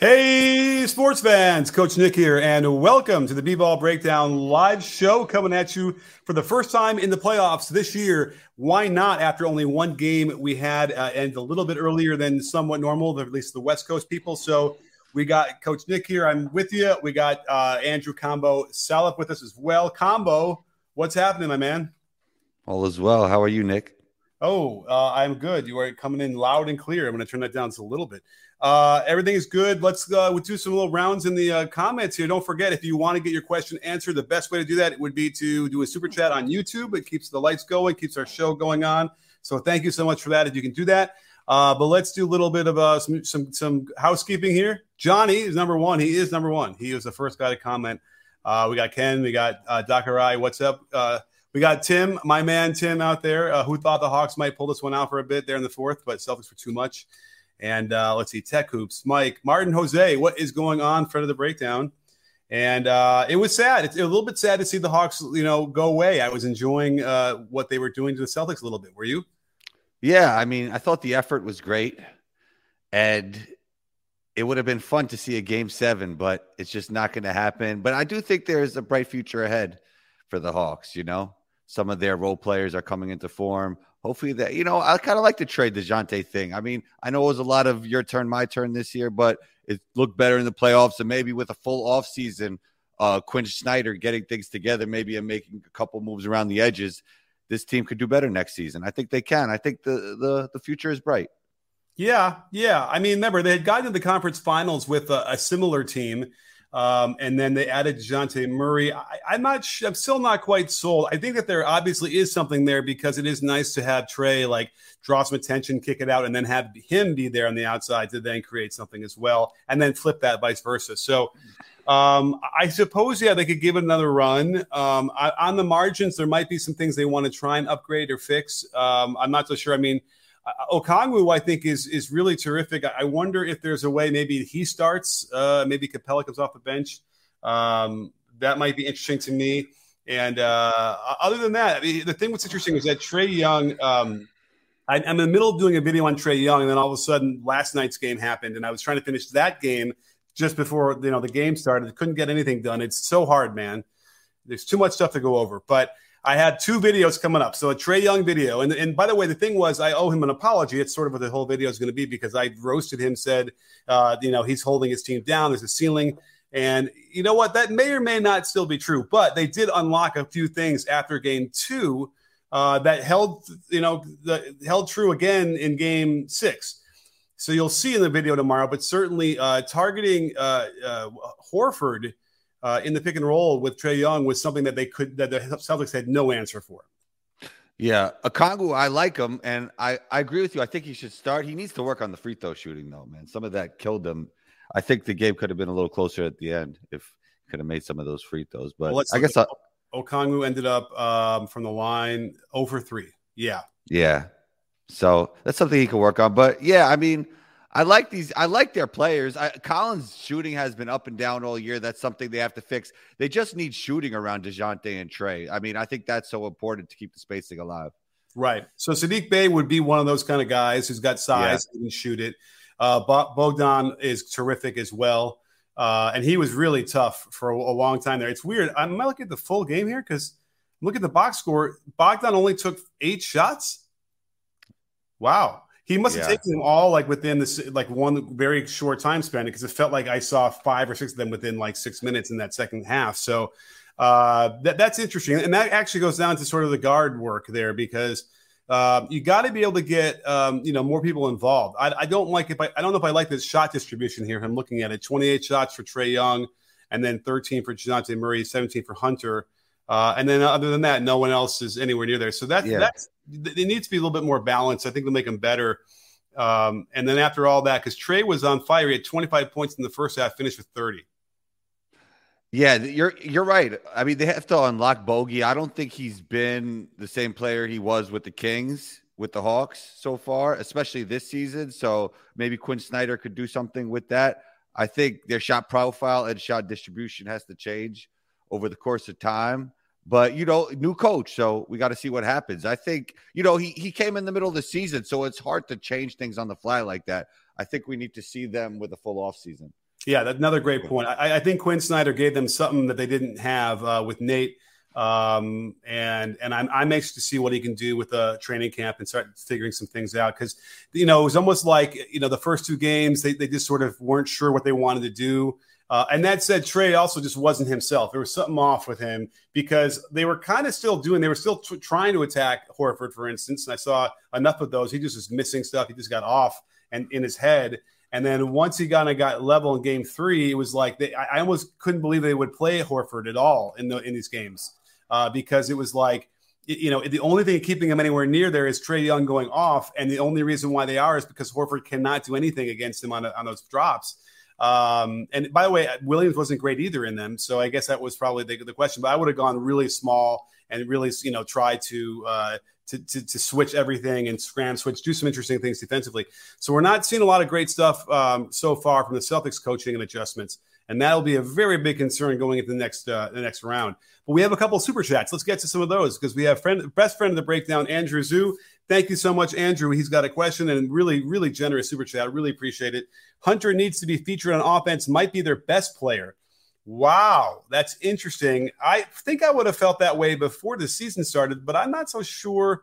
Hey, sports fans, Coach Nick here, and welcome to the B Ball Breakdown live show coming at you for the first time in the playoffs this year. Why not after only one game we had, uh, and a little bit earlier than somewhat normal, at least the West Coast people. So we got Coach Nick here. I'm with you. We got uh, Andrew Combo Salop with us as well. Combo, what's happening, my man? All is well. How are you, Nick? Oh, uh, I'm good. You are coming in loud and clear. I'm going to turn that down just a little bit. Uh, everything is good. Let's uh, we'll do some little rounds in the uh, comments here. Don't forget, if you want to get your question answered, the best way to do that would be to do a super chat on YouTube. It keeps the lights going, keeps our show going on. So thank you so much for that. If you can do that. Uh, but let's do a little bit of uh, some, some some housekeeping here. Johnny is number one. He is number one. He was the first guy to comment. Uh, we got Ken. We got uh, Dakarai. What's up? Uh, we got Tim, my man Tim, out there, uh, who thought the Hawks might pull this one out for a bit there in the fourth, but Celtics for too much. And uh, let's see, Tech Hoops, Mike, Martin, Jose, what is going on? Friend of the breakdown. And uh, it was sad. It's a little bit sad to see the Hawks, you know, go away. I was enjoying uh, what they were doing to the Celtics a little bit. Were you? Yeah, I mean, I thought the effort was great, and it would have been fun to see a game seven, but it's just not going to happen. But I do think there's a bright future ahead for the Hawks. You know, some of their role players are coming into form hopefully that you know I kind of like to trade the Jante thing. I mean, I know it was a lot of your turn, my turn this year, but it looked better in the playoffs, and maybe with a full off season, uh, Quin Snyder getting things together, maybe and making a couple moves around the edges, this team could do better next season. I think they can. I think the the the future is bright. Yeah, yeah. I mean, remember they had gotten to the conference finals with a, a similar team um, and then they added Dejounte Murray. I, am not. I'm still not quite sold. I think that there obviously is something there because it is nice to have Trae like draw some attention, kick it out, and then have him be there on the outside to then create something as well, and then flip that vice versa. So. Um, I suppose, yeah, they could give it another run. Um, I, on the margins, there might be some things they want to try and upgrade or fix. Um, I'm not so sure. I mean, uh, Okongwu, I think, is is really terrific. I wonder if there's a way maybe he starts, uh, maybe Capela comes off the bench. Um, that might be interesting to me. And uh, other than that, I mean, the thing that's interesting is that Trae Young. Um, I, am in the middle of doing a video on Trae Young, and then all of a sudden, last night's game happened, and I was trying to finish that game just before you know the game started. Couldn't get anything done. It's so hard, man. There's too much stuff to go over, but I had two videos coming up. So a Trae Young video. And, and by the way, the thing was, I owe him an apology. It's sort of what the whole video is going to be because I roasted him, said, uh, you know, he's holding his team down. There's a ceiling. And you know what? That may or may not still be true, but they did unlock a few things after game two uh, that held, you know, the, held true again in game six. So you'll see in the video tomorrow, but certainly uh, targeting uh, uh, Horford uh, in the pick and roll with Trae Young was something that they could that the Celtics had no answer for. Yeah, Okongwu, I like him, and I, I agree with you. I think he should start. He needs to work on the free throw shooting, though, man. Some of that killed him. I think the game could have been a little closer at the end if he could have made some of those free throws. But well, I guess I, Okongwu ended up um, from the line over three. Yeah, yeah. So that's something he can work on. But yeah, I mean – I like these. I like their players. I, Collins' shooting has been up and down all year. That's something they have to fix. They just need shooting around Dejounte and Trae. I mean, I think that's so important to keep the spacing alive. Right. So Saddiq Bey would be one of those kind of guys who's got size yeah. and shoot it. Uh, Bogdan is terrific as well. Uh, and he was really tough for a, a, long time there. It's weird. I'm looking at the full game here because look at the box score. Bogdan only took eight shots. Wow. He must have yeah. taken them all like within this like one very short time span because it felt like I saw five or six of them within like six minutes in that second half. So uh, that that's interesting, and that actually goes down to sort of the guard work there because uh, you got to be able to get um, you know more people involved. I, I, don't like if I, I don't know if I like this shot distribution here. I'm looking at it: 28 shots for Trae Young, and then 13 for Dejounte Murray, 17 for Hunter. Uh, and then other than that, no one else is anywhere near there. So that, yeah. that's it needs to be a little bit more balanced. I think they'll make them better. Um, and then after all that, because Trae was on fire, he had 25 points in the first half, finished with 30. Yeah, you're you're right. I mean, they have to unlock Bogey. I don't think he's been the same player he was with the Kings, with the Hawks so far, especially this season. So maybe Quin Snyder could do something with that. I think their shot profile and shot distribution has to change over the course of time. But you know, new coach, so we got to see what happens. I think you know he he came in the middle of the season, so it's hard to change things on the fly like that. I think we need to see them with a full off season. Yeah, that's another great point. I, I, think Quin Snyder gave them something that they didn't have uh, with Nate, um, and and I'm, I'm anxious to see what he can do with a training camp and start figuring some things out because you know it was almost like you know the first two games they, they just sort of weren't sure what they wanted to do. Uh, and that said, Trae also just wasn't himself. There was something off with him because they were kind of still doing, they were still t- trying to attack Horford, for instance. And I saw enough of those. He just was missing stuff. He just got off and in his head. And then once he kind of got level in game three, it was like they, I, I almost couldn't believe they would play Horford at all in the in these games uh, because it was like, you know, the only thing keeping him anywhere near there is Trae Young going off, and the only reason why they are is because Horford cannot do anything against him on, on those drops. Um, and by the way, Williams wasn't great either in them, so I guess that was probably the, the question. But I would have gone really small and really, you know, try to uh, to, to, to, switch everything and scram switch, do some interesting things defensively. So we're not seeing a lot of great stuff um, so far from the Celtics coaching and adjustments, and that'll be a very big concern going into the next uh, the next round. But we have a couple super chats. Let's get to some of those because we have friend best friend of the breakdown, Andrew Zoo. Thank you so much, Andrew. He's got a question and really really generous super chat. I really appreciate it. Hunter needs to be featured on offense. Might be their best player. Wow, that's interesting. I think I would have felt that way before the season started, but I'm not so sure.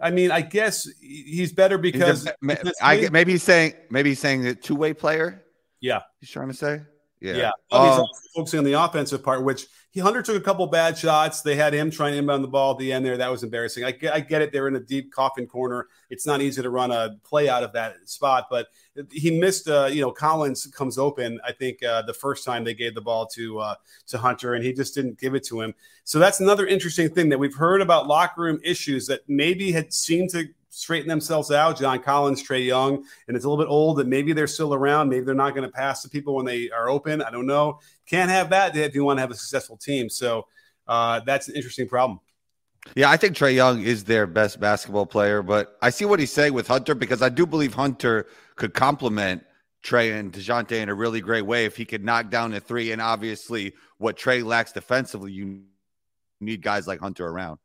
I mean, I guess he's better because he's a, I maybe he's saying maybe he's saying a two way player. Yeah, he's trying to say. Yeah, yeah. Well, um, he's focusing on the offensive part, which he Hunter took a couple bad shots. They had him trying to inbound the ball at the end there. That was embarrassing. I get, I get it. They're in a deep coffin corner. It's not easy to run a play out of that spot, but he missed. Uh, you know, Collins comes open. I think uh, the first time they gave the ball to uh, to Hunter, and he just didn't give it to him. So that's another interesting thing that we've heard about locker room issues that maybe had seemed to straighten themselves out. John Collins, Trae Young, and it's a little bit old that maybe they're still around. Maybe they're not going to pass to people when they are open. I don't know. Can't have that if you want to have a successful team. So uh, that's an interesting problem. Yeah, I think Trae Young is their best basketball player, but I see what he's saying with Hunter because I do believe Hunter could complement Trae and DeJounte in a really great way if he could knock down a three. And obviously, what Trae lacks defensively, you need guys like Hunter around.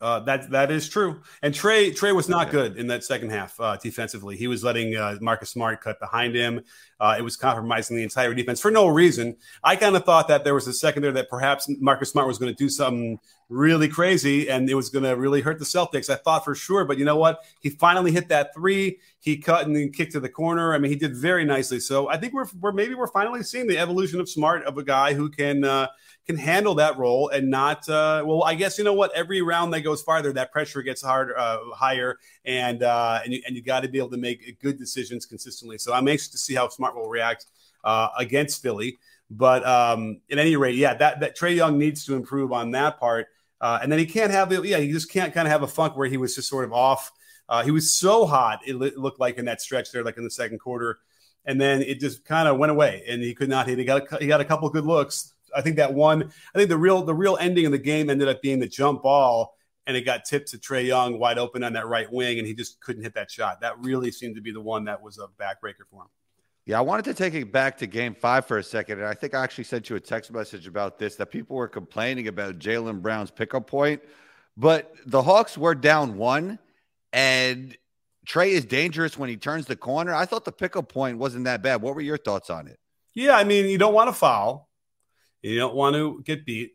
Uh, that that is true. And Trey Trae was not good in that second half uh, defensively. He was letting uh, Marcus Smart cut behind him. Uh, it was compromising the entire defense for no reason. I kind of thought that there was a second there that perhaps Marcus Smart was going to do something really crazy and it was going to really hurt the Celtics. I thought for sure, but you know what? He finally hit that three. He cut and then kicked to the corner. I mean, he did very nicely. So I think we're, we're maybe we're finally seeing the evolution of Smart of a guy who can uh, can handle that role and not. Uh, well, I guess you know what? Every round that goes farther, that pressure gets harder, uh, higher, and uh, and you, and you got to be able to make good decisions consistently. So I'm anxious to see how Smart will react uh, against Philly. But um, at any rate, yeah, that that Trae Young needs to improve on that part. Uh, and then he can't have the yeah, he just can't kind of have a funk where he was just sort of off. Uh, he was so hot, it, looked like in that stretch there, like in the second quarter, and then it just kind of went away, and he could not hit. He got a, he got a couple good looks. I think that one, I think the real the real ending of the game ended up being the jump ball, and it got tipped to Trae Young wide open on that right wing, and he just couldn't hit that shot. That really seemed to be the one that was a backbreaker for him. Yeah, I wanted to take it back to game five for a second. And I think I actually sent you a text message about this that people were complaining about Jaylen Brown's pickup point. But the Hawks were down one, and Trae is dangerous when he turns the corner. I thought the pickup point wasn't that bad. What were your thoughts on it? Yeah, I mean, you don't want to foul, you don't want to get beat.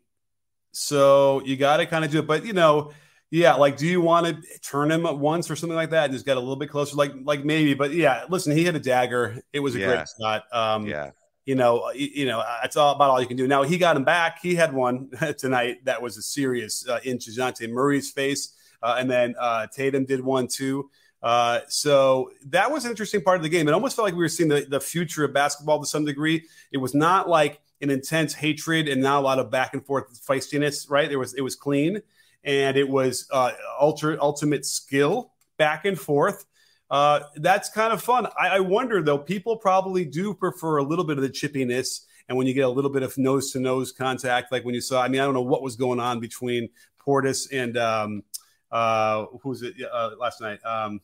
So you got to kind of do it. But, you know, yeah, like do you want to turn him at once or something like that and just get a little bit closer? Like, like maybe, but yeah, listen, he hit a dagger. It was a yeah. great shot. Um, yeah, you know, you know, it's all about all you can do. Now he got him back. He had one tonight that was a serious uh, in Dejounte Murray's face, uh, and then uh, Tatum did one too. Uh, so that was an interesting part of the game. It almost felt like we were seeing the, the future of basketball to some degree. It was not like an intense hatred and not a lot of back and forth feistiness, right? There was it was clean and it was uh, ultra, ultimate skill back and forth. Uh, that's kind of fun. I, I, wonder though, people probably do prefer a little bit of the chippiness, and when you get a little bit of nose to nose contact, like when you saw. I mean, I don't know what was going on between Portis and um, uh, who was it uh, last night? Um,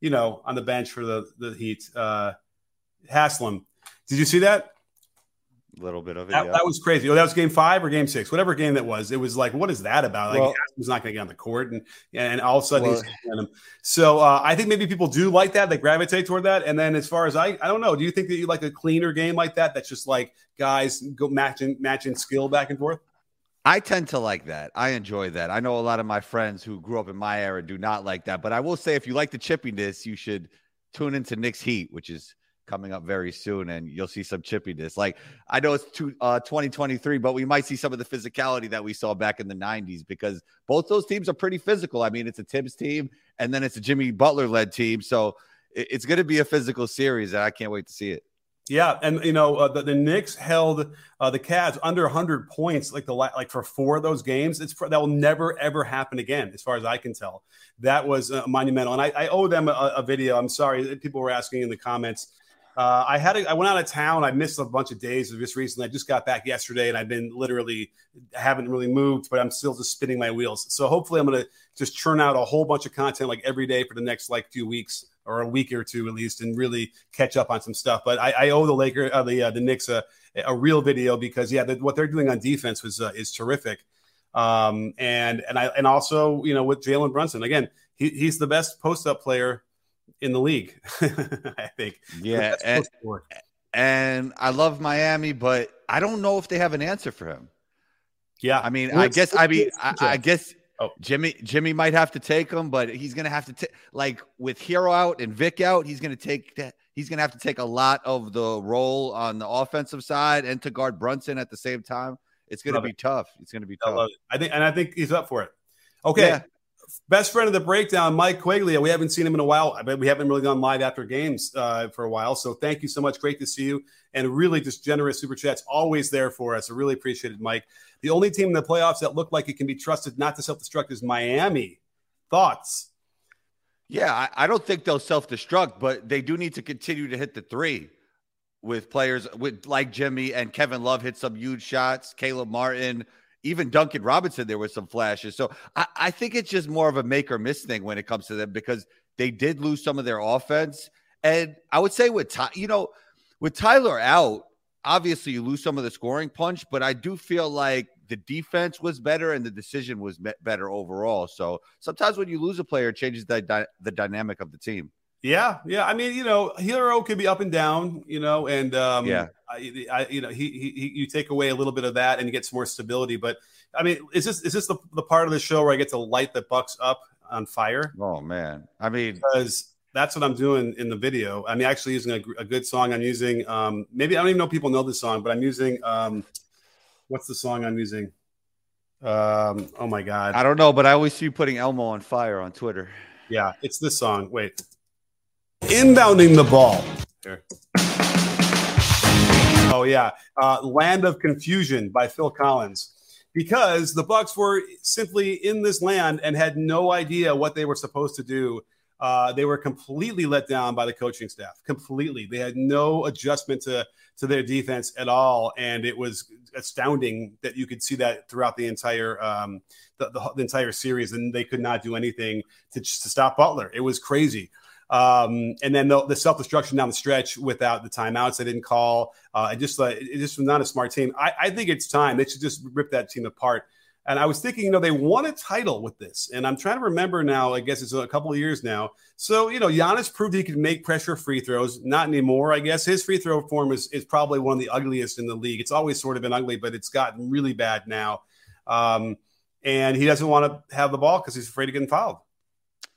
you know, on the bench for the the Heat, uh, Haslem. Did you see that? A little bit of it. That, yeah. that was crazy. Oh, that was game five or game six, whatever game that was. It was like, what is that about? Like, Well- he's not going to get on the court, and and all of a sudden Well- he's him. So uh, I think maybe people do like that. They gravitate toward that. And then as far as I, I don't know. Do you think that you like a cleaner game like that? That's just like guys go matching matching skill back and forth. I tend to like that. I enjoy that. I know a lot of my friends who grew up in my era do not like that. But I will say, if you like the chippiness, you should tune into Nick's Heat, which is coming up very soon, and you'll see some chippiness. Like I know it's two, uh, 2023, but we might see some of the physicality that we saw back in the 90s because both those teams are pretty physical. I mean, it's a Thibs team, and then it's a Jimmy Butler led team, so it- it's going to be a physical series, and I can't wait to see it. Yeah, and you know uh, the, the Knicks held uh, the Cavs under 100 points like the like for four of those games. It's that will never ever happen again, as far as I can tell. That was uh, monumental, and I, I owe them a, a video. I'm sorry, people were asking in the comments. Uh, I had a, I went out of town. I missed a bunch of days just recently. I just got back yesterday, and I've been literally haven't really moved, but I'm still just spinning my wheels. So hopefully, I'm to just churn out a whole bunch of content like every day for the next like few weeks or a week or two at least, and really catch up on some stuff. But I, I owe the Laker, uh, the uh, the Knicks a, a real video because yeah, the, what they're doing on defense was uh, is terrific. Um, and and I and also you know with Jalen Brunson again, he, he's the best post up player in the league. I think. Yeah, and, and I love Miami, but I don't know if they have an answer for him. yeah. I mean, Well, I guess I mean, I, I guess Oh. Jimmy Jimmy might have to take him, but he's gonna have to take like with Herro out and Vic out, he's gonna take that. He's gonna have to take a lot of the role on the offensive side and to guard Brunson at the same time. It's gonna Love be tough. It's gonna be I tough. it. I think, and I think he's up for it. Okay. Yeah. Best friend of the breakdown, Mike Quaglia. We haven't seen him in a while, but we haven't really gone live after games uh, for a while. So thank you so much. Great to see you. And really just generous super chats, always there for us. I really appreciate it, Mike. The only team in the playoffs that looked like it can be trusted not to self destruct is Miami. Thoughts? Yeah, I, I don't think they'll self destruct, but they do need to continue to hit the three with players with like Jimmy and Kevin Love hit some huge shots. Caleb Martin, even Duncan Robinson, there was some flashes. So I, I think it's just more of a make or miss thing when it comes to them because they did lose some of their offense. And I would say with Ty, you know, with Tyler out, obviously you lose some of the scoring punch, but I do feel like the defense was better and the decision was better overall. So sometimes when you lose a player, it changes the the dynamic of the team. Yeah, yeah. I mean, you know, Herro could be up and down, you know, and um, Yeah. I, I, you know, he, he, he, you take away a little bit of that and you get some more stability. But I mean, is this is this the, the part of the show where I get to light the Bucks up on fire? Oh man, I mean, Because that's what I'm doing in the video. I'm actually using a, a good song. I'm using um, maybe I don't even know if people know this song, but I'm using um, what's the song I'm using? Um, oh my god, I don't know, but I always see you putting Elmo on fire on Twitter. Yeah, it's this song. Wait. Inbounding the ball. Here. Oh yeah, uh, "Land of Confusion" by Phil Collins. Because the Bucks were simply in this land and had no idea what they were supposed to do. Uh, they were completely let down by the coaching staff. Completely, they had no adjustment to to their defense at all, and it was astounding that you could see that throughout the entire um, the, the, the entire series, and they could not do anything to, to stop Butler. It was crazy. Um, and then the, the self destruction down the stretch without the timeouts they didn't call. Uh, it just uh, it just was not a smart team. I, I think it's time they should just rip that team apart. And I was thinking, you know, they won a title with this, and I'm trying to remember now. I guess it's a couple of years now. So you know, Giannis proved he could make pressure free throws. Not anymore, I guess. His free throw form is is probably one of the ugliest in the league. It's always sort of been ugly, but it's gotten really bad now. Um, and he doesn't want to have the ball because he's afraid of getting fouled.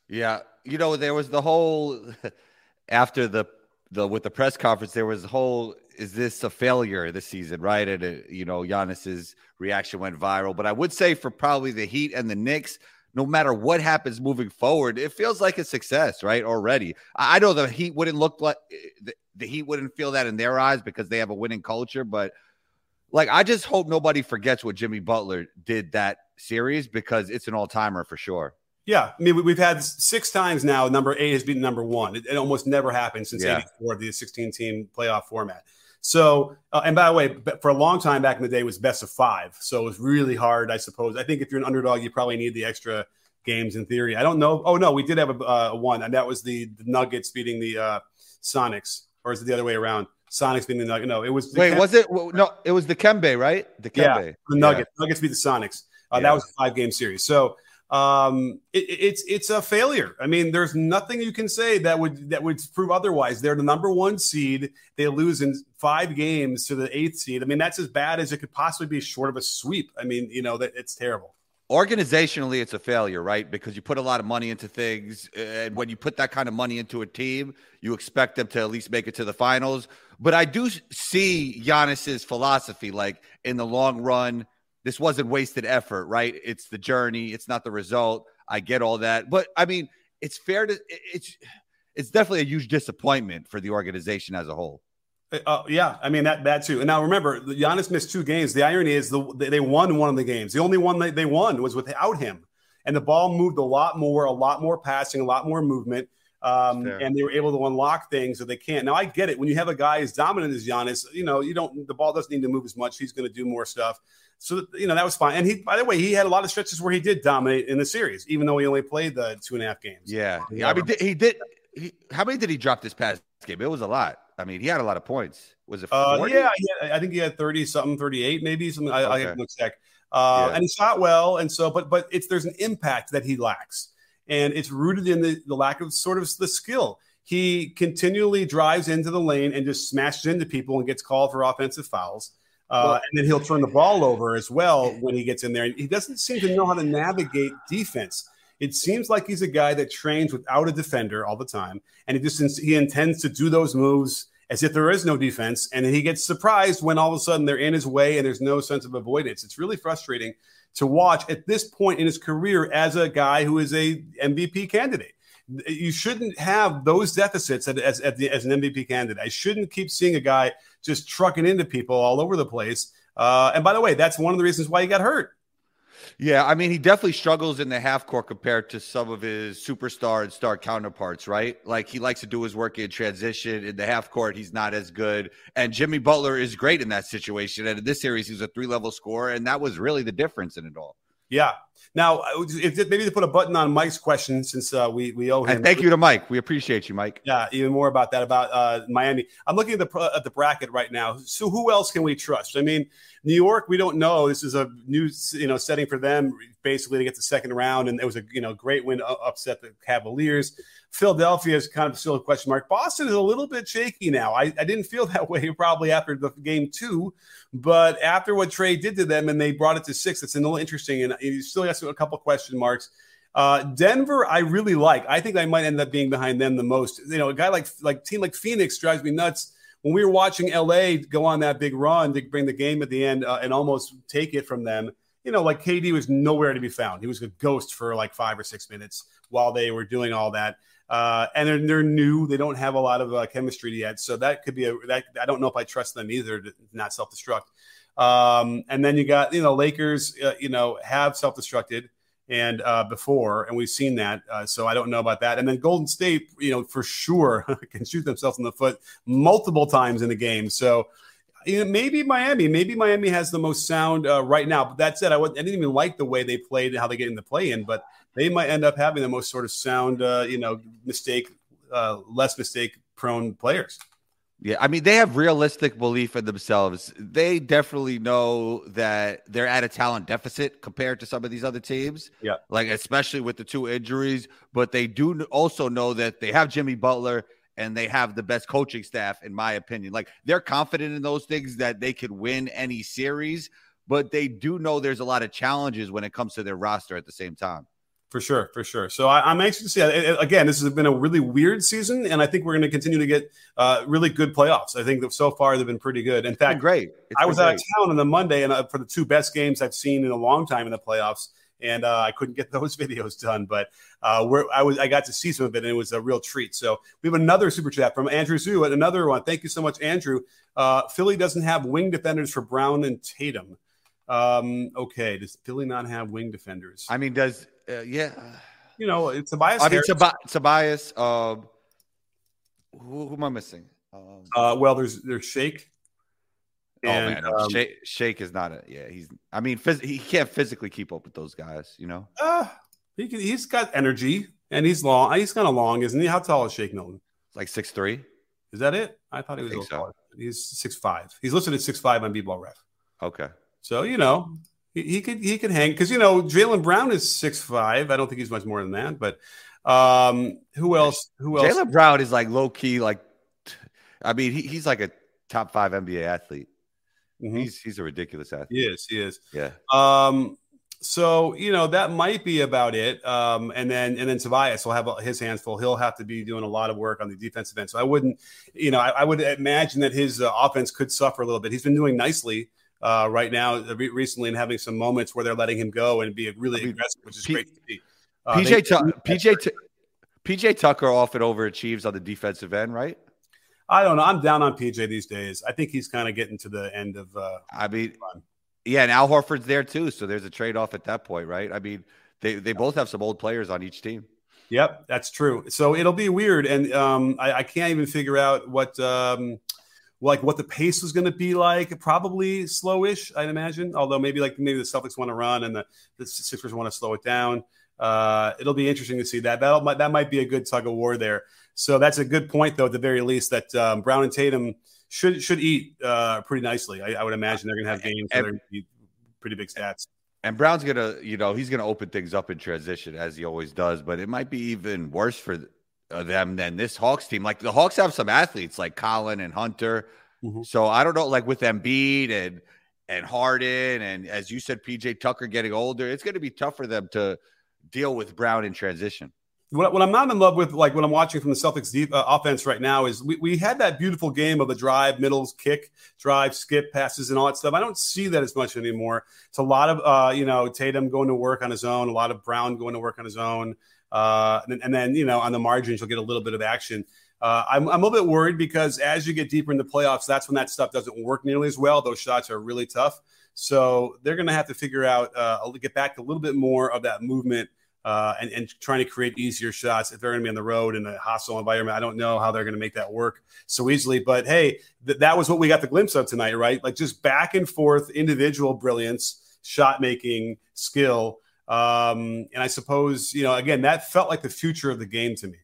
Yeah, you know, there was the whole after the the with the press conference, there was the whole is this a failure this season, right? And uh, you know, Giannis's reaction went viral. But I would say for probably the Heat and the Knicks, no matter what happens moving forward, it feels like a success, right? Already, I I know the Heat wouldn't look like the, the Heat wouldn't feel that in their eyes because they have a winning culture, but like I just hope nobody forgets what Jimmy Butler did that series because it's an all timer for sure. Yeah, I mean, we- we've had six times now. Number eight has beaten number one. It, it almost never happened since Yeah. '84, the 16-team playoff format. So, uh, and by the way, for a long time back in the day, it was best of five. So it was really hard, I suppose. I think if you're an underdog, you probably need the extra games in theory. I don't know. Oh no, we did have a, uh, one, and that was the, the Nuggets beating the uh, Sonics, or is it the other way around? Sonics beating the Nuggets. No, it was wait, was it no? It was Dikembe, right? Dikembe, yeah, the Nuggets. Yeah. Nuggets beat the Sonics. Uh, yeah. That was a five game series. So um, it, it's it's a failure. I mean, there's nothing you can say that would that would prove otherwise. They're the number one seed. They lose in five games to the eighth seed. I mean, that's as bad as it could possibly be, short of a sweep. I mean, you know that it's terrible. Organizationally, it's a failure, right? Because you put a lot of money into things, and when you put that kind of money into a team, you expect them to at least make it to the finals. But I do see Giannis's philosophy, like in the long run this wasn't wasted effort, right? It's the journey, it's not the result. I get all that, but I mean, it's fair to it's it's definitely a huge disappointment for the organization as a whole. Uh, uh yeah, I mean that that too. And now remember, Giannis missed two games. The irony is the they won one of the games. The only one that they won was without him, and the ball moved a lot more, a lot more passing, a lot more movement. Um, and they were able to unlock things that they can't. Now I get it. When you have a guy as dominant as Giannis, you know, you don't the ball doesn't need to move as much. He's going to do more stuff. So you know that was fine. And he, by the way, he had a lot of stretches where he did dominate in the series, even though he only played the two and a half games. Yeah, yeah. I mean, he did. He, how many did he drop this past game? It was a lot. I mean, he had a lot of points. Was it? Uh, yeah, yeah, I think he had thirty something, thirty eight, maybe something. I, okay. I have to check. Uh, yeah. And he shot well, and so, but but it's there's an impact that he lacks, and it's rooted in the, the lack of sort of the skill. He continually drives into the lane and just smashes into people and gets called for offensive fouls. Uh, and then he'll turn the ball over as well when he gets in there. He doesn't seem to know how to navigate defense. It seems like he's a guy that trains without a defender all the time, and he just he intends to do those moves as if there is no defense, and he gets surprised when all of a sudden they're in his way and there's no sense of avoidance. It's really frustrating to watch at this point in his career as a guy who is a MVP candidate you shouldn't have those deficits as, as, as, an MVP candidate. I shouldn't keep seeing a guy just trucking into people all over the place. Uh, and by the way, that's one of the reasons why he got hurt. Yeah, I mean, he definitely struggles in the half court compared to some of his superstar and star counterparts, right? Like he likes to do his work in transition. In the half court, he's not as good. And Jimmy Butler is great in that situation. And in this series, he's a three level scorer. And that was really the difference in it all. Yeah. Now, if, maybe to put a button on Mike's question, since uh, we we owe him. And thank you to Mike. We appreciate you, Mike. Yeah, even more about that about uh, Miami. I'm looking at the at the bracket right now. So who else can we trust? I mean, New York, we don't know. This is a new you know setting for them, basically to get the second round, and it was a you know great win upset the Cavaliers. Philadelphia is kind of still a question mark. Boston is a little bit shaky now. I, I didn't feel that way probably after the game two, but after what Trae did to them and they brought it to six, it's a little interesting. And you still have a couple question marks. Uh, Denver, I really like. I think I might end up being behind them the most. You know, a guy like like team like Phoenix drives me nuts. When we were watching LA go on that big run to bring the game at the end uh, and almost take it from them, you know, like KD was nowhere to be found. He was a ghost for like five or six minutes while they were doing all that. Uh, and they're, they're, new. They don't have a lot of uh, chemistry yet, so that could be a. That, I don't know if I trust them either to not self destruct. Um, and then you got you know Lakers, uh, you know, have self destructed and uh, before, and we've seen that. Uh, so I don't know about that. And then Golden State, you know, for sure can shoot themselves in the foot multiple times in the game. So you know, maybe Miami, maybe Miami has the most sound uh, right now. But that said, I, I didn't even like the way they played and how they get in the play in, but they might end up having the most sort of sound, uh, you know, mistake, uh, less mistake prone players. Yeah, I mean, they have realistic belief in themselves. They definitely know that they're at a talent deficit compared to some of these other teams. Yeah. Like, especially with the two injuries, but they do also know that they have Jimmy Butler and they have the best coaching staff, in my opinion. Like, they're confident in those things that they could win any series, but they do know there's a lot of challenges when it comes to their roster at the same time. For sure, for sure. So I, am anxious to see. Again, this has been a really weird season, and I think we're going to continue to get uh, really good playoffs. I think that so far they've been pretty good. In fact, great. I was out of town on the Monday, and uh, for the two best games I've seen in a long time in the playoffs, and uh, I couldn't get those videos done. But uh, I was I got to see some of it, and it was a real treat. So we have another super chat from Andrew Zoo, and another one. Thank you so much, Andrew. Uh, Philly doesn't have wing defenders for Brown and Tatum. Um, okay, does Philly not have wing defenders? I mean, does uh, yeah you know, it's Tobias. I mean, Tob- Tobias. Uh, who, who, am I missing? Um, uh, well, there's there's Shake. Oh man, um, Shake, Shake, is not a yeah. He's I mean, phys- he can't physically keep up with those guys. You know. Uh, he can, he's got energy and he's long. He's kind of long, isn't he? How tall is Shake Milton? Like six three. Is that it? I thought he was. I so. He's six five. He's listed at six five on B-ball ref. Okay. So you know he, he could he could hang because you know Jaylen Brown is six five. I don't think he's much more than that. But um, who else? Who else? Jaylen Brown is like low key. Like, I mean, he, he's like a top five NBA athlete. Mm-hmm. He's he's a ridiculous athlete. He is. He is. Yeah. Um. So you know that might be about it. Um. And then and then Tobias will have his hands full. He'll have to be doing a lot of work on the defensive end. So I wouldn't, you know, I, I would imagine that his uh, offense could suffer a little bit. He's been doing nicely uh, right now uh, re- recently and having some moments where they're letting him go and be really I mean, aggressive, which is P- great to see. Uh, PJ they, PJ T- PJ Tucker often overachieves on the defensive end, right? I don't know. I'm down on PJ these days. I think he's kind of getting to the end of. Uh, I mean, run. yeah, and Al Horford's there too, so there's a trade off at that point, right? I mean, they they both have some old players on each team. Yep, that's true. So it'll be weird, and um, I, I, can't even figure out what um, like what the pace was going to be like. Probably slowish, I'd imagine. Although maybe like maybe the Celtics want to run and the, the Sixers want to slow it down. Uh, it'll be interesting to see that. That that might be a good tug of war there. So that's a good point, though. At the very least, that um, Brown and Tatum should should eat uh, pretty nicely. I, I, would imagine they're going to have games that are pretty big stats. And Brown's gonna, you know, he's gonna open things up in transition as he always does. But it might be even worse for them than this Hawks team. Like the Hawks have some athletes like Colin and Hunter. Mm-hmm. So I don't know, like with Embiid and and Harden and as you said, PJ Tucker getting older, it's going to be tough for them to deal with Brown in transition. What, what I'm not in love with, like what I'm watching from the Celtics deep, uh, offense right now, is we, we had that beautiful game of the drive, middles, kick, drive, skip, passes, and all that stuff. I don't see that as much anymore. It's a lot of, uh, you know, Tatum going to work on his own, a lot of Brown going to work on his own. Uh, and, and, then, you know, on the margins, you'll get a little bit of action. Uh, I'm, I'm a little bit worried because as you get deeper in the playoffs, that's when that stuff doesn't work nearly as well. Those shots are really tough. So they're going to have to figure out, uh, get back a little bit more of that movement uh, and, and, trying to create easier shots if they're going to be on the road in a hostile environment. I don't know how they're going to make that work so easily. But hey, th- that was what we got the glimpse of tonight, right? Like just back and forth individual brilliance, shot making, skill. Um, and I suppose, you know, again, that felt like the future of the game to me.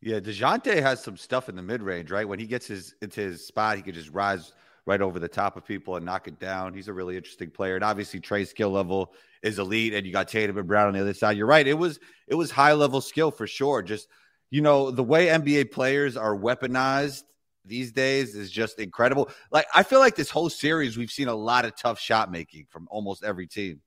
Yeah, DeJounte has some stuff in the mid range, right? When he gets his into his spot, he could just rise right over the top of people and knock it down. He's a really interesting player. And obviously Trae's skill level is elite. And you got Tatum and Brown on the other side. You're right. It was it was high level skill for sure. Just you know, the way NBA players are weaponized these days is just incredible. Like I feel like this whole series we've seen a lot of tough shot making from almost every team.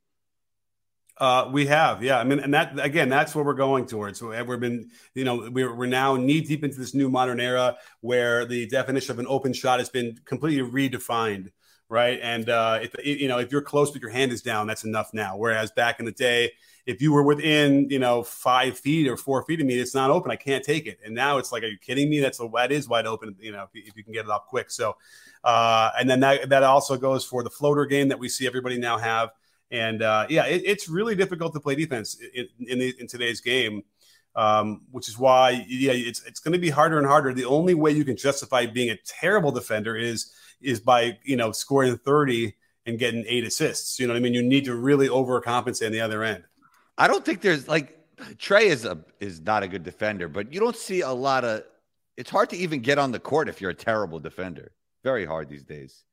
Uh, we have, yeah. I mean, and that again, that's what we're going towards. So we've been, you know, we're we're now knee deep into this new modern era where the definition of an open shot has been completely redefined, right? And uh, if you know, if you're close but your hand is down, that's enough now. Whereas back in the day, if you were within, you know, five feet or four feet of me, it's not open. I can't take it. And now it's like, are you kidding me? That's a, that is wide open. You know, if if you can get it off quick. So, uh, and then that that also goes for the floater game that we see everybody now have. And uh, yeah, it, it's really difficult to play defense in, in, the, in today's game, um, which is why yeah, it's it's going to be harder and harder. The only way you can justify being a terrible defender is is by you know scoring thirty and getting eight assists. You know what I mean? You need to really overcompensate on the other end. I don't think there's like Trae is a is not a good defender, but you don't see a lot of. It's hard to even get on the court if you're a terrible defender. Very hard these days.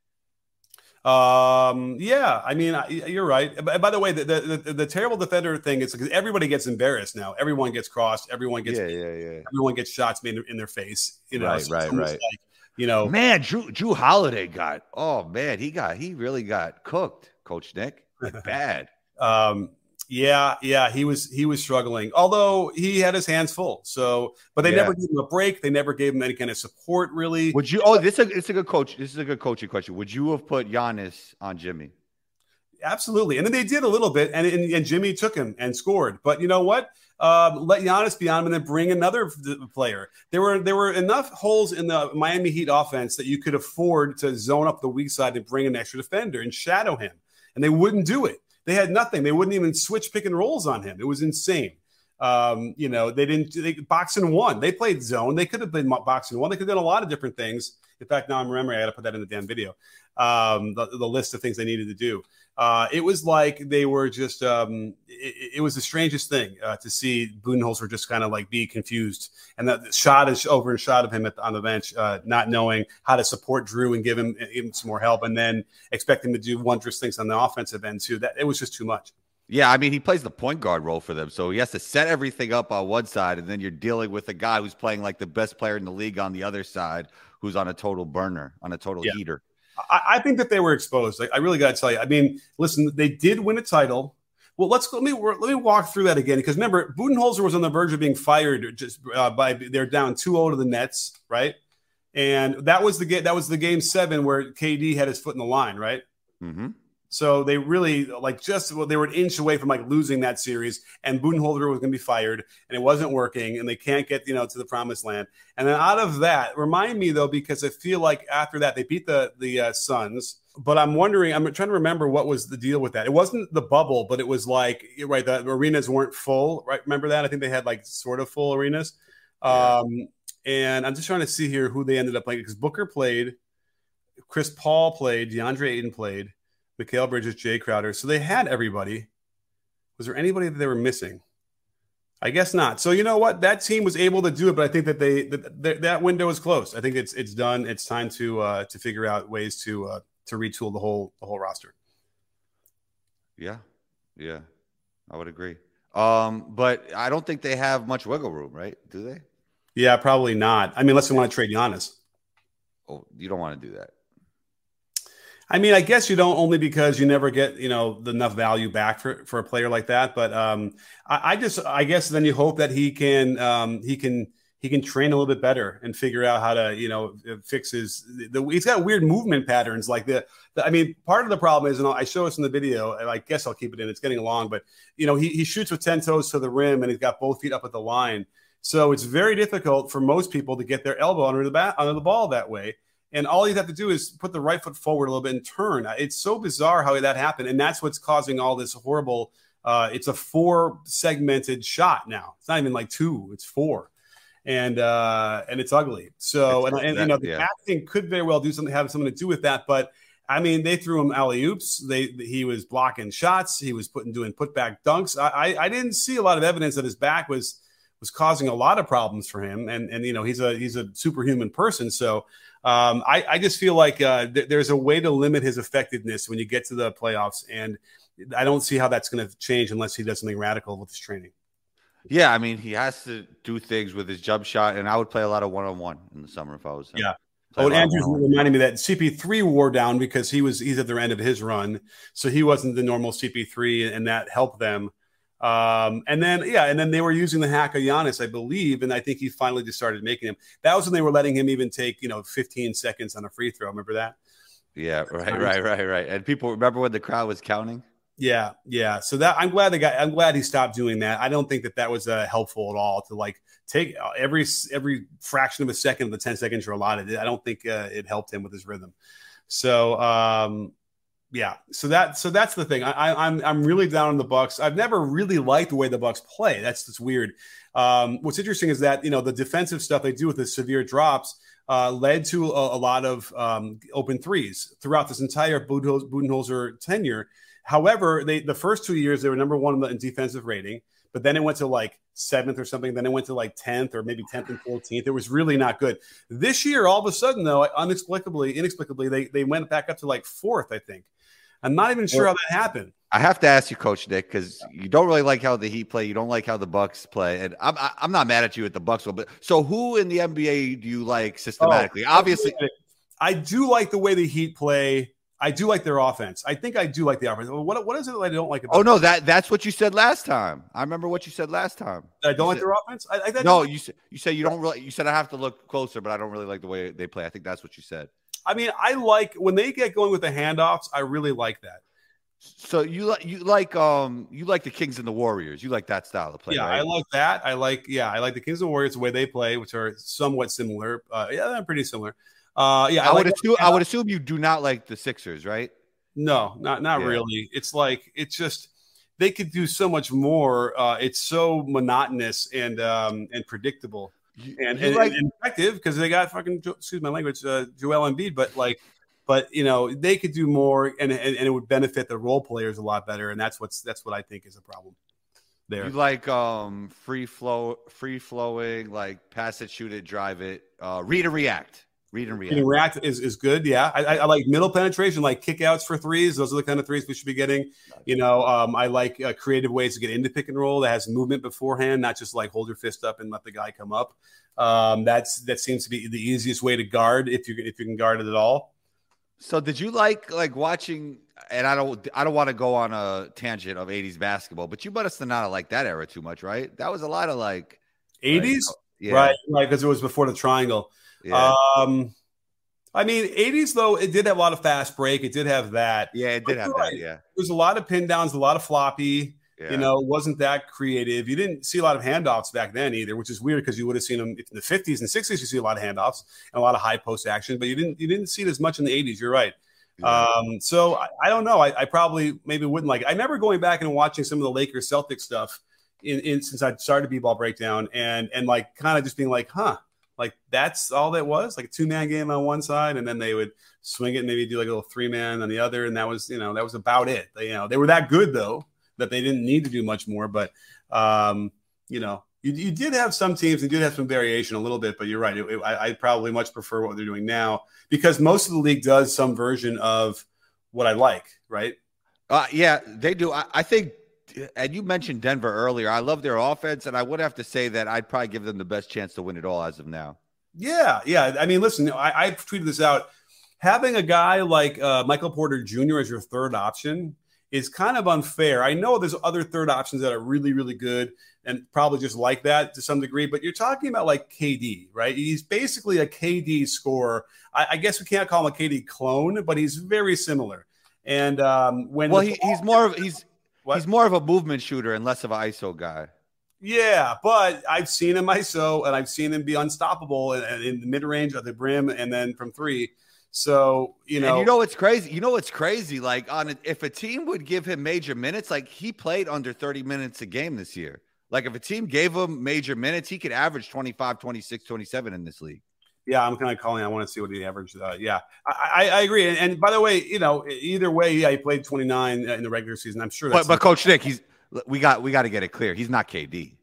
Um, yeah, I mean, you're right. By the way, the, the, the, the terrible defender thing is because everybody gets embarrassed now. Everyone gets crossed. Everyone gets, yeah, yeah, yeah. Everyone gets shots made in their face. You know, right, so right, right. Like, you know, man, Drew Drew Holiday got, oh man, he got, he really got cooked, Coach Nick. bad. um, yeah, yeah, he was he was struggling. Although he had his hands full. So, but they yeah. never gave him a break. They never gave him any kind of support. Really. Would you? Oh, this is a, it's a good coach. This is a good coaching question. Would you have put Giannis on Jimmy? Absolutely, and then they did a little bit, and and, and Jimmy took him and scored. But you know what? Um, let Giannis be on him, and then bring another player. There were there were enough holes in the Miami Heat offense that you could afford to zone up the weak side and bring an extra defender and shadow him, and they wouldn't do it. They had nothing. They wouldn't even switch pick and rolls on him. It was insane. Um, you know, they didn't they box and one. They played zone. They could have been boxing one. They could have done a lot of different things In fact, now I'm remembering I got to put that in the damn video. Um, the, the list of things they needed to do. Uh, it was like they were just. Um, it, it, was the strangest thing uh, to see Budenholzer just kind of like be confused, and that shot is over and shot of him the, on the bench, uh, not knowing how to support Drew and give him, him some more help, and then expect him to do wondrous things on the offensive end too. That it was just too much. Yeah, I mean, he plays the point guard role for them. So he has to set everything up on one side, and then you're dealing with a guy who's playing like the best player in the league on the other side, who's on a total burner, on a total yeah. heater. I, I, think that they were exposed. I, I really got to tell you. I mean, listen, they did win a title. Well, let's let me let me walk through that again because remember, Budenholzer was on the verge of being fired just uh, by they're down 2-0 to the Nets, right? And that was the game. That was the game seven where KD had his foot in the line, right? Mm-hmm. So they really like just well, they were an inch away from like losing that series, and Budenholzer was going to be fired, and it wasn't working, and they can't get you know to the promised land. And then out of that, remind me though, because I feel like after that they beat the the uh, Suns, but I'm wondering, I'm trying to remember what was the deal with that. It wasn't the bubble, but it was like right, the arenas weren't full, right? Remember that? I think they had like sort of full arenas. Yeah. Um, and I'm just trying to see here who they ended up playing because Booker played, Chris Paul played, DeAndre Ayton played. Mikal Bridges, Jae Crowder. So they had everybody. Was there anybody that they were missing? I guess not. So you know what? That team was able to do it, but I think that they that, that window is closed. I think it's it's done. It's time to uh, to figure out ways to uh, to retool the whole the whole roster. Yeah, yeah, I would agree. Um, but I don't think they have much wiggle room, right? Do they? Yeah, probably not. I mean, unless they want to trade Giannis. Oh, you don't want to do that. I mean, I guess you don't only because you never get you know enough value back for, for a player like that. But um, I, I, just I guess then you hope that he can um, he can he can train a little bit better and figure out how to you know fix his. The, he's got weird movement patterns like the, the. I mean, part of the problem is, and i'll show us in the video. And I guess I'll keep it in. It's getting long, but you know he he shoots with ten toes to the rim and he's got both feet up at the line. So it's very difficult for most people to get their elbow under the bat under the ball that way. And all you have to do is put the right foot forward a little bit and turn. It's so bizarre how that happened. And that's what's causing all this horrible. Uh, it's a four segmented shot now. It's not even like two, it's four. And uh, and it's ugly. So it's and, and that, you know the yeah. acting could very well do something have something to do with that. But I mean, they threw him alley oops. They he was blocking shots. He was putting doing putback dunks. I, I, I didn't see a lot of evidence that his back was was causing a lot of problems for him. And and you know he's a he's a superhuman person. So um, I, I, just feel like uh, th- there's a way to limit his effectiveness when you get to the playoffs, and I don't see how that's going to change unless he does something radical with his training. Yeah, I mean, he has to do things with his jump shot, and I would play a lot of one on one in the summer if I was him. Yeah. Play oh, Andrew's reminding me that CP3 wore down because he was he's at the end of his run, so he wasn't the normal CP3, and that helped them. Um, and then yeah, and then they were using the hack of Giannis, I believe, and I think he finally just started making him. That was when they were letting him even take you know 15 seconds on a free throw. Remember that? Yeah, right, right, right, right. And people remember when the crowd was counting. Yeah, yeah. So that I'm glad the guy. I'm glad he stopped doing that. I don't think that that was uh, helpful at all to like take uh, every every fraction of a second of the 10 seconds you're allotted. I don't think uh, it helped him with his rhythm. So um, yeah, so that so that's the thing. I, am I'm, I'm really down on the Bucks. I've never really liked the way the Bucks play. That's just weird. Um, what's interesting is that you know the defensive stuff they do with the severe drops uh, led to a, a lot of um, open threes throughout this entire Budenholzer tenure. However, they the first two years they were number one in defensive rating, but then it went to like seventh or something. Then it went to like tenth or maybe tenth and fourteenth. It was really not good. This year, all of a sudden, though, inexplicably, inexplicably, they they went back up to like fourth, I think. I'm not even sure well, how that happened. I have to ask you, Coach Nick, because you don't really like how the Heat play. You don't like how the Bucks play, and I'm I'm not mad at you at the Bucks, but so who in the NBA do you like systematically? Oh, Obviously, I do like the way the Heat play. I do like their offense. I think I do like the offense. What what is it that I don't like about? Oh no, that that's what you said last time. I remember what you said last time. I don't you like said, their offense. I, I, no, you said you said you don't really. You said I have to look closer, but I don't really like the way they play. I think that's what you said. I mean, I like when they get going with the handoffs. I really like that. So you like you like um you like the Kings and the Warriors. You like that style of play. Yeah, right? I like that. I like yeah, I like the Kings and Warriors the way they play, which are somewhat similar. Uh, yeah, they're pretty similar. Uh, yeah, I, I like would assume I would assume you do not like the Sixers, right? No, not not yeah. really. It's like it's just they could do so much more. Uh, it's so monotonous and um, and predictable. And, and, like, and effective because they got fucking excuse my language, uh, Joel Embiid. But like, but you know they could do more, and, and, and it would benefit the role players a lot better. And that's what's that's what I think is a problem. There, you like um free flow, free flowing, like pass it, shoot it, drive it, uh, read and react. Read and react. Read and react is, is good. Yeah. I, I, I, like middle penetration, like kickouts for threes. Those are the kind of threes we should be getting. You know, um, I like uh, creative ways to get into pick and roll that has movement beforehand, not just like hold your fist up and let the guy come up. Um, that's that seems to be the easiest way to guard if you if you can guard it at all. So did you like like watching and I don't I don't want to go on a tangent of 80s basketball, but you must have not liked that era too much, right? That was a lot of like 80s? Like, yeah. Right, right, because it was before the triangle. Yeah. Um, I mean, 80s though, it did have a lot of fast break. It did have that. Yeah, it did have right. that. Yeah. There was a lot of pin downs, a lot of floppy. Yeah. You know, wasn't that creative. You didn't see a lot of handoffs back then either, which is weird because you would have seen them in the 50s and 60s. You see a lot of handoffs and a lot of high post action, but you didn't you didn't see it as much in the 80s. You're right. Yeah. Um, so I, I, don't know. I, I, probably maybe wouldn't like it. I remember going back and watching some of the Lakers Celtics stuff in, in since I started B ball breakdown and and like kind of just being like, huh, like that's all that was, like a two man game on one side, and then they would swing it maybe do like a little three man on the other, and that was you know that was about it. They, you know they were that good though that they didn't need to do much more, but um, you know you, you did have some teams and did have some variation a little bit, but you're right. It, it, I, I probably much prefer what they're doing now because most of the league does some version of what I like, right? Uh, yeah, they do. I, I think and you mentioned Denver earlier. I love their offense, and I would have to say that I'd probably give them the best chance to win it all as of now. Yeah, yeah. I mean, listen, I, tweeted this out. Having a guy like uh, Michael Porter Jr. as your third option is kind of unfair. I know there's other third options that are really, really good and probably just like that to some degree, but you're talking about like KD, right? He's basically a KD scorer. I, I guess we can't call him a KD clone, but he's very similar. And um, when well, he, he's more of he's what? He's more of a movement shooter and less of an ISO guy. Yeah, but I've seen him ISO and I've seen him be unstoppable in, in the mid range of the brim and then from three. So you know, and you know what's crazy? You know what's crazy? Like on a, if a team would give him major minutes, like he played under 30 minutes a game this year. Like if a team gave him major minutes, he could average 25, 26, 27 in this league. Yeah, I'm kind of calling. I want to see what he averaged. Uh, yeah, I, I, agree. And, and, by the way, you know, either way, yeah, he played 29 in the regular season. I'm sure. but, but Coach Nick, he's we got we got to get it clear. He's not KD.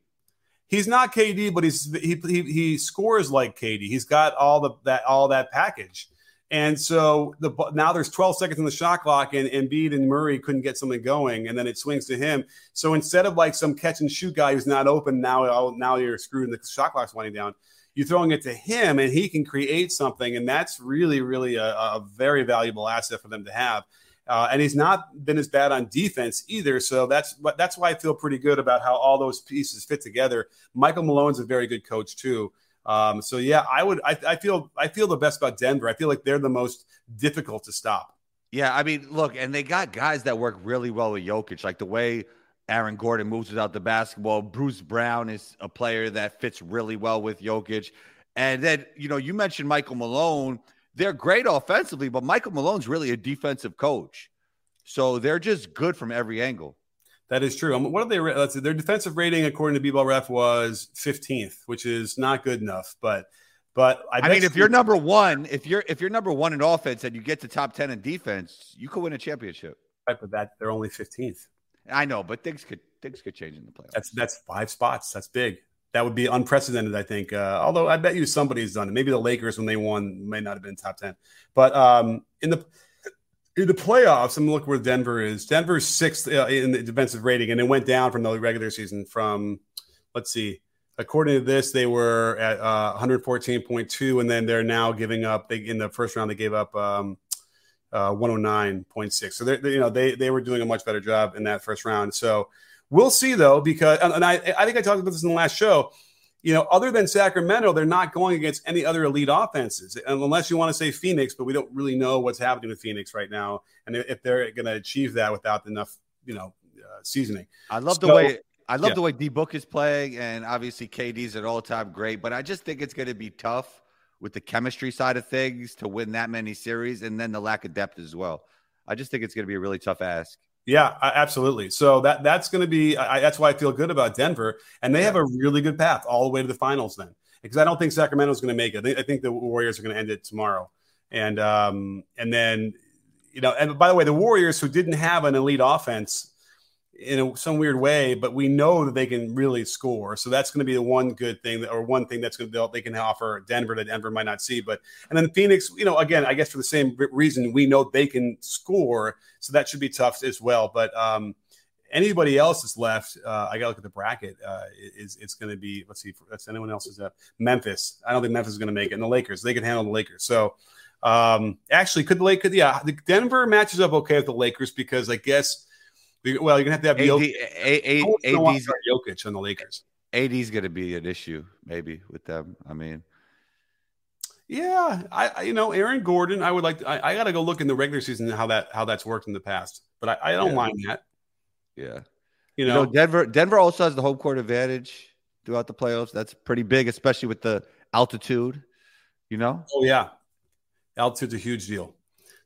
He's not KD, but he's he, he he scores like KD. He's got all the that all that package. And so the now there's 12 seconds in the shot clock, and Embiid and Murray couldn't get something going, and then it swings to him. So instead of like some catch and shoot guy who's not open, now now you're screwed, and the shot clock's winding down you're throwing it to him and he can create something. And that's really, really a, a very valuable asset for them to have. Uh, and he's not been as bad on defense either. So that's that's why I feel pretty good about how all those pieces fit together. Michael Malone's a very good coach too. Um, so yeah, I would I, I feel I feel the best about Denver. I feel like they're the most difficult to stop. Yeah, I mean, look, and they got guys that work really well with Jokic, like the way Aaron Gordon moves without the basketball. Bruce Brown is a player that fits really well with Jokic. And then, you know, you mentioned Michael Malone. They're great offensively, but Michael Malone's really a defensive coach. So they're just good from every angle. That is true. Um, what are they? Let's see. Their defensive rating, according to B-Ball Ref, was 15th, which is not good enough. But, but I, I mean, if you're number one, if you're if you're number one in offense and you get to top 10 in defense, you could win a championship. Right, but that they're only 15th. I know, but things could things could change in the playoffs. That's that's five spots. That's big. That would be unprecedented, I think. Uh, although I bet you somebody's done it. Maybe the Lakers when they won may not have been top ten. But um, in the in the playoffs, I'm looking where Denver is. Denver's sixth uh, in the defensive rating, and it went down from the regular season. From let's see, according to this, they were at uh, 114.2, and then they're now giving up. They in the first round they gave up um, uh, 109.6. So they you know they they were doing a much better job in that first round. So we'll see though because and, I I think I talked about this in the last show. You know, other than Sacramento, they're not going against any other elite offenses, unless you want to say Phoenix. But we don't really know what's happening with Phoenix right now, and if they're going to achieve that without enough, you know, uh, seasoning. I love so, the way I love yeah. the way D Book is playing, and obviously KD's at all time great. But I just think it's going to be tough with the chemistry side of things to win that many series, and then the lack of depth as well. I just think it's going to be a really tough ask. Yeah, absolutely. So that that's going to be I, that's why I feel good about Denver, and they have a really good path all the way to the finals. Then because I don't think Sacramento's going to make it. I think, I think the Warriors are going to end it tomorrow, and um, and then you know, and by the way, the Warriors who didn't have an elite offense in a, some weird way, but we know that they can really score. So that's going to be the one good thing, that, or one thing that's going to they can offer Denver that Denver might not see. But and then Phoenix, you know, again, I guess for the same reason, we know they can score, so that should be tough as well. But um, anybody else that's left, uh, I got to look at the bracket. Uh, is it's going to be let's see, that's anyone else is that Memphis. I don't think Memphis is going to make it, and the Lakers they can handle the Lakers. So. Um, actually, could the Lakers? Yeah, the Denver matches up okay with the Lakers because I guess well, you're gonna have to have AD, Jokic. A, a, AD's, Jokic on the Lakers. AD's gonna be an issue maybe with them. I mean, yeah, I, you know Aaron Gordon. I would like. To, I, I got to go look in the regular season how that how that's worked in the past, but I, I don't yeah. mind that. Yeah, you know, you know, Denver. Denver also has the home court advantage throughout the playoffs. That's pretty big, especially with the altitude. You know. Oh yeah, altitude's a huge deal.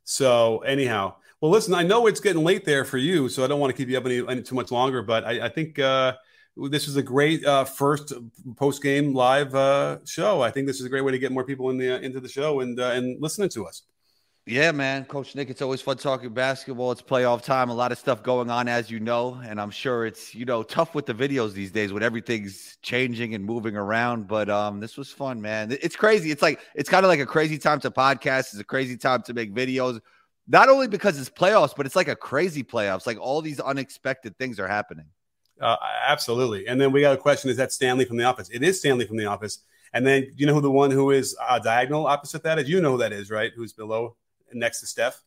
So anyhow, well, listen, I know it's getting late there for you, so I don't want to keep you up any, any too much longer. But I, I think uh, this is a great uh, first post game live uh, show. I think this is a great way to get more people in the into the show and uh, and listening to us. Yeah, man, Coach Nick, it's always fun talking basketball. It's playoff time, a lot of stuff going on, as you know, and I'm sure it's you know tough with the videos these days when everything's changing and moving around. But um, this was fun, man. It's crazy. It's like it's kind of like a crazy time to podcast. It's a crazy time to make videos not only because it's playoffs, but it's like a crazy playoffs. Like all these unexpected things are happening. Uh, absolutely. And then we got a question: Is that Stanley from The Office? It is Stanley from The Office. And then you know who the one who is uh, diagonal opposite that is? You know who that is, right? Who's below next to Steph?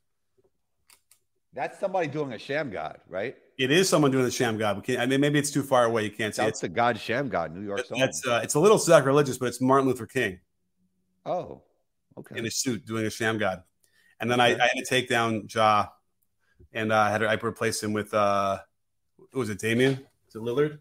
That's somebody doing a Shammgod, right? It is someone doing the Shammgod. I mean, maybe it's too far away. You can't see. That's the God Shammgod, New York. That's uh, it's a little sacrilegious, but it's Martin Luther King. Oh, okay. In a suit doing a Shammgod. And then I, I, had to take down Ja, and uh, I had to, I replaced him with uh, was it Damian? Is it Lillard?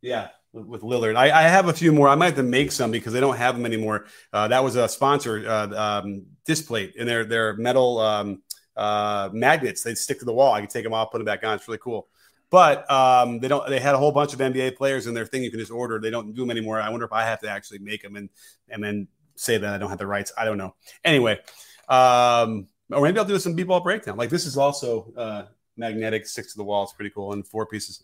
Yeah, with, with Lillard. I, I, have a few more. I might have to make some because they don't have them anymore. Uh, that was a sponsor uh, um, display, and they're they're metal um, uh, magnets. They stick to the wall. I can take them off, put them back on. It's really cool. But um, they don't. They had a whole bunch of NBA players in their thing. You can just order. They don't do them anymore. I wonder if I have to actually make them and and then say that I don't have the rights. I don't know. Anyway, um, or maybe I'll do some b-ball breakdown. Like this is also uh, magnetic, six to the wall. It's pretty cool, and four pieces.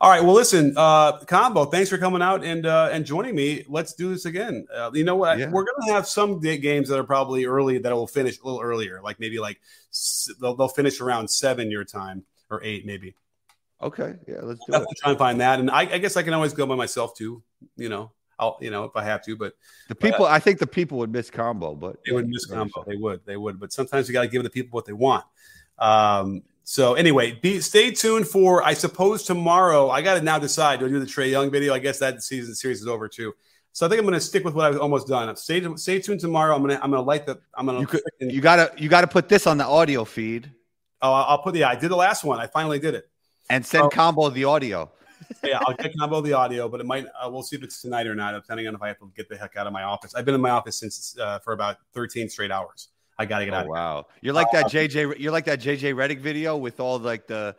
All right. Well, listen, uh, combo. Thanks for coming out and uh, and joining me. Let's do this again. Uh, you know what? Yeah. We're gonna have some games that are probably early that will finish a little earlier, like maybe like they'll, they'll finish around seven your time or eight maybe. Okay. Yeah. Let's do it. Try and find that, and I, I guess I can always go by myself too. You know. I'll, you know, if I have to. But the people, I think the people would miss combo, but they would miss combo. They would, they would. But sometimes you got to give the people what they want. Um, so anyway, be stay tuned for. I suppose tomorrow. I got to now decide. Do I do the Trae Young video? I guess that season series is over too. So I think I'm going to stick with what I've almost done. Stay stay tuned tomorrow. I'm gonna I'm gonna light the. I'm gonna. You, could, you gotta you gotta put this on the audio feed. Oh, I'll put the. Yeah, I did the last one. I finally did it. And send oh. combo the audio yeah, I'll get combo the audio, but it might. Uh, we'll see if it's tonight or not, depending on if I have to get the heck out of my office. I've been in my office since uh, for about 13 straight hours. I got to get oh, out. Wow, you're like that JJ. Uh, you're like that JJ Redick video with all like the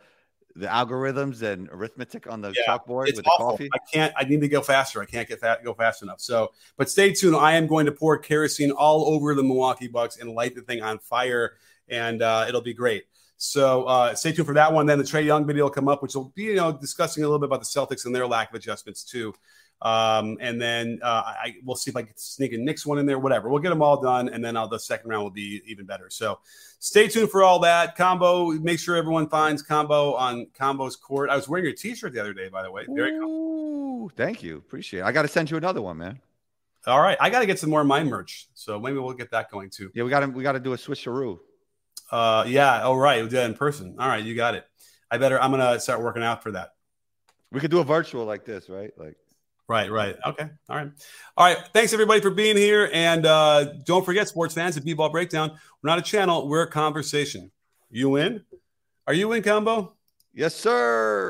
the algorithms and arithmetic on the yeah, chalkboard with awful. the coffee. I can't. I need to go faster. I can't get fat, go fast enough. So, but stay tuned. I am going to pour kerosene all over the Milwaukee Bucks and light the thing on fire, and uh, it'll be great. So uh, stay tuned for that one. Then the Trae Young video will come up, which will be you know discussing a little bit about the Celtics and their lack of adjustments too. Um, and then uh, I we'll see if I can sneak a Knicks one in there, whatever. We'll get them all done, and then I'll, the second round will be even better. So stay tuned for all that. Combo, make sure everyone finds Combo on Combo's court. I was wearing your T-shirt the other day, by the way. Very cool. Thank you, appreciate it. I got to send you another one, man. All right, I got to get some more of my merch, so maybe we'll get that going too. Yeah, we got to we got to do a switcheroo. Uh, yeah. Oh, right. We did that in person. All right, you got it. I better. I'm gonna start working out for that. We could do a virtual like this, right? Like. Right, right. Okay. All right. All right. Thanks everybody for being here. And uh, don't forget, sports fans, at B-Ball Breakdown, we're not a channel, we're a conversation. You in? Are you in combo? Yes, sir.